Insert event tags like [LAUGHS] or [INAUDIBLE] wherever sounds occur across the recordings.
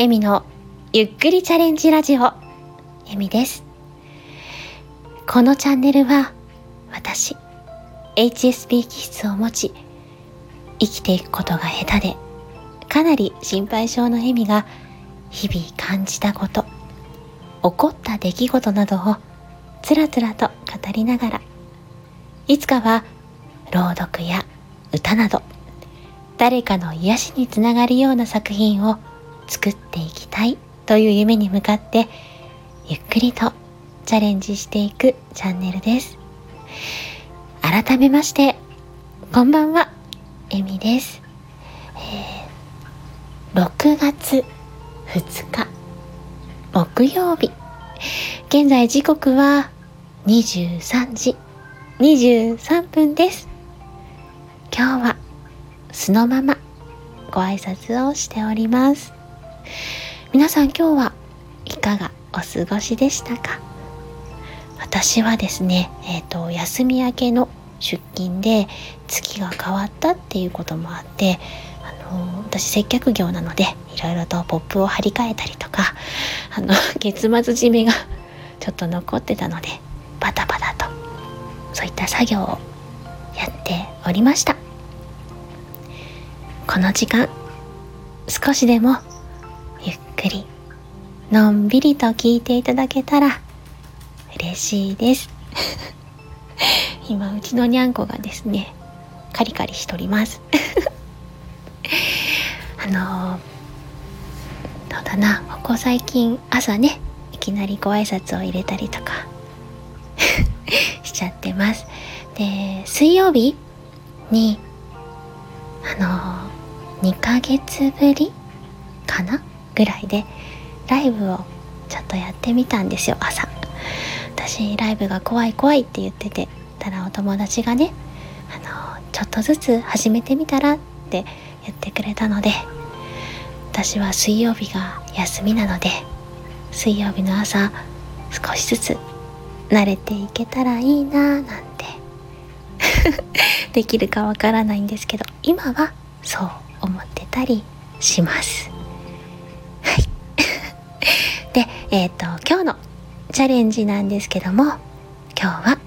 エミのゆっくりチャレンジラジオ。エミです。このチャンネルは私 HSP 気質を持ち生きていくことが下手でかなり心配性のエミが日々感じたこと起こった出来事などをつらつらと語りながらいつかは朗読や歌など誰かの癒しにつながるような作品を作っていきたいという夢に向かってゆっくりとチャレンジしていくチャンネルです。改めましてこんばんはえみです、えー、6月2日木曜日。現在時刻は23時23分です。今日は素のままご挨拶をしております。皆さん今日はいかがお過ごしでしたか？私はですね、えっ、ー、と休み明けの出勤で月が変わったっていうこともあってあの私接客業なのでいろいろとポップを張り替えたりとかあの [LAUGHS] 月末締めが [LAUGHS] ちょっと残ってたのでバタバタとそういった作業をやっておりました。この時間少しでもくりのんびりと聞いていただけたら嬉しいです。[LAUGHS] 今うちのにゃんこがですねカリカリしとります。[LAUGHS] あのどうだなここ最近朝ねいきなりご挨拶を入れたりとか [LAUGHS] しちゃってます。で水曜日にあの2ヶ月ぶりかなぐらいでライブをちょっとやってみたんですよ朝私ライブが怖い怖いって言っててたらお友達がねあのちょっとずつ始めてみたらって言ってくれたので私は水曜日が休みなので水曜日の朝少しずつ慣れていけたらいいななんて [LAUGHS] できるかわからないんですけど今はそう思ってたりします。で、えっ、ー、と、今日のチャレンジなんですけども、今日は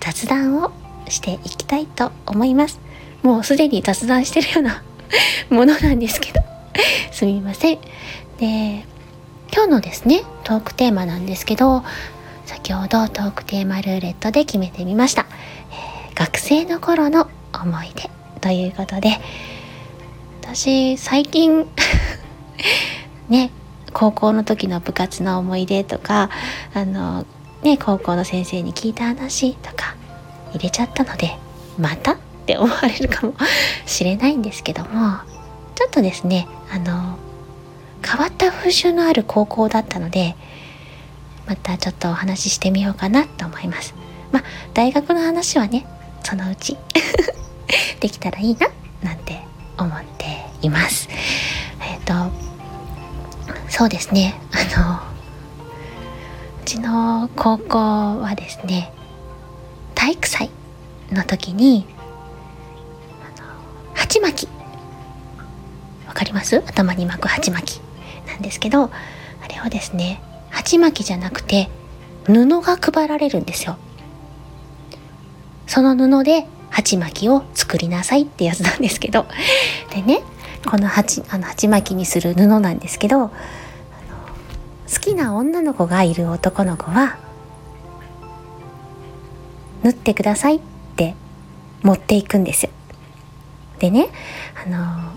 雑談をしていきたいと思います。もうすでに雑談してるような [LAUGHS] ものなんですけど、すみません。で、今日のですね、トークテーマなんですけど、先ほどトークテーマルーレットで決めてみました。えー、学生の頃の思い出ということで、私最近 [LAUGHS] ね高校の時の部活の思い出とかあのね高校の先生に聞いた話とか入れちゃったのでまたって思われるかもしれないんですけどもちょっとですねあの変わった風習のある高校だったのでまたちょっとお話ししてみようかなと思いますまあ大学の話はねそのうち [LAUGHS] できたらいいななんて思っています。そうですね。あのうちの高校はですね体育祭の時に鉢巻き。わかります？頭に巻く鉢巻き。なんですけどあれをですね鉢巻きじゃなくて布が配られるんですよ。その布で鉢巻きを作りなさいってやつなんですけど。でねこの鉢あの鉢巻きにする布なんですけど好きな女の子がいる男の子は縫ってくださいって持っていくんです。でねあの [LAUGHS]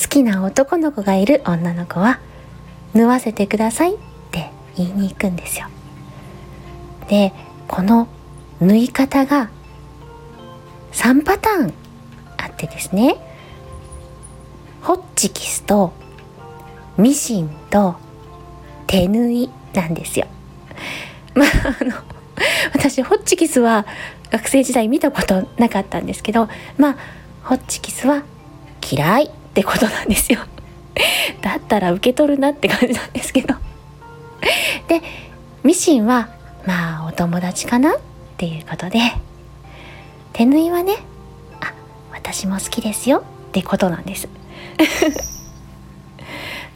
好きな男の子がいる女の子は縫わせてくださいって言いに行くんですよ。でこの縫い方が3パターンあってですねホッチキスとミシンと手縫いなんですよ。まああの私ホッチキスは学生時代見たことなかったんですけどまあホッチキスは嫌いってことなんですよ。[LAUGHS] だったら受け取るなって感じなんですけど。でミシンはまあお友達かなっていうことで手縫いはねあ私も好きですよってことなんです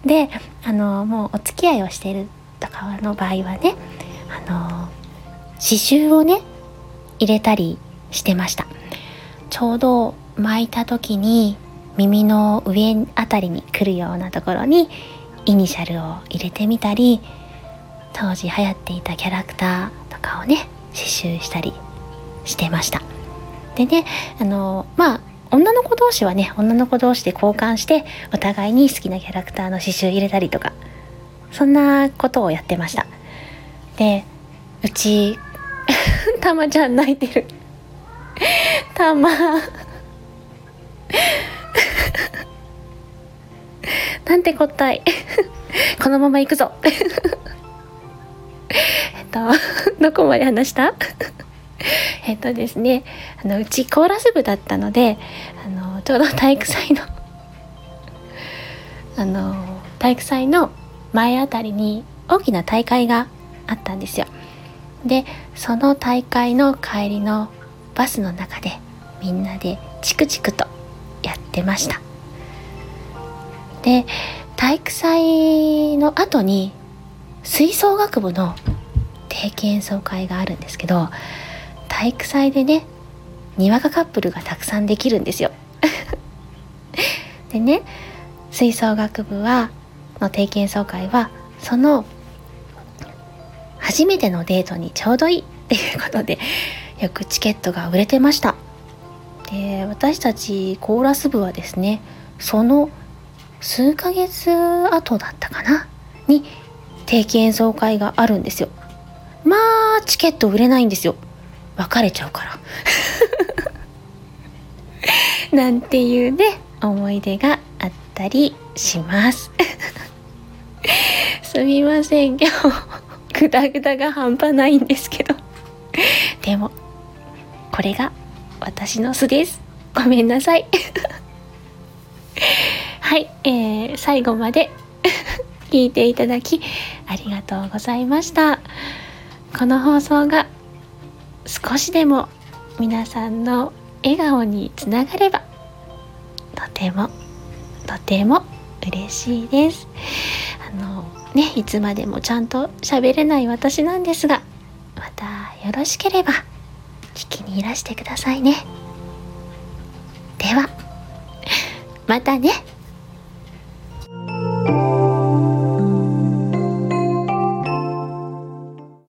であのもうお付き合いをしているとかの場合はねあの刺繍をね入れたりしてました。ちょうど巻いた時に耳の上あたりに来るようなところにイニシャルを入れてみたり当時流行っていたキャラクターとかをね刺繍したりしてました。でねあのまあ女の子同士はね女の子同士で交換してお互いに好きなキャラクターの刺繍入れたりとかそんなことをやってました。でうち [LAUGHS] たまちゃん泣いてる。たま。[LAUGHS] なんてこったい。[LAUGHS] このまま行くぞ。えっとどこまで話した？えっとですねあのうちコーラス部だったのであのちょうど体育祭の [LAUGHS] あの体育祭の前あたりに大きな大会があったんですよ。でその大会の帰りのバスの中でみんなでチクチクとやってました。で体育祭の後に吹奏楽部の定期演奏会があるんですけど体育祭でねにわかカップルがたくさんできるんですよ。[LAUGHS] でね吹奏楽部はの定期演奏会はその初めてのデートにちょうどいい [LAUGHS] っていうことでよくチケットが売れてました。で私たちコーラス部はですねその数ヶ月後だったかな？に定期演奏会があるんですよ。まあチケット売れないんですよ。別れちゃうから。[LAUGHS] なんていうね思い出があったりします。[LAUGHS] すみません今日グダグダが半端ないんですけど。でもこれが私の巣です。ごめんなさい。[LAUGHS] はい、えー、最後まで聞いていただきありがとうございました。この放送が少しでも皆さんの笑顔につながればとてもとても嬉しいです。あのねいつまでもちゃんと喋れない私なんですがまたよろしければ聞きにいらしてくださいね。ではまたね。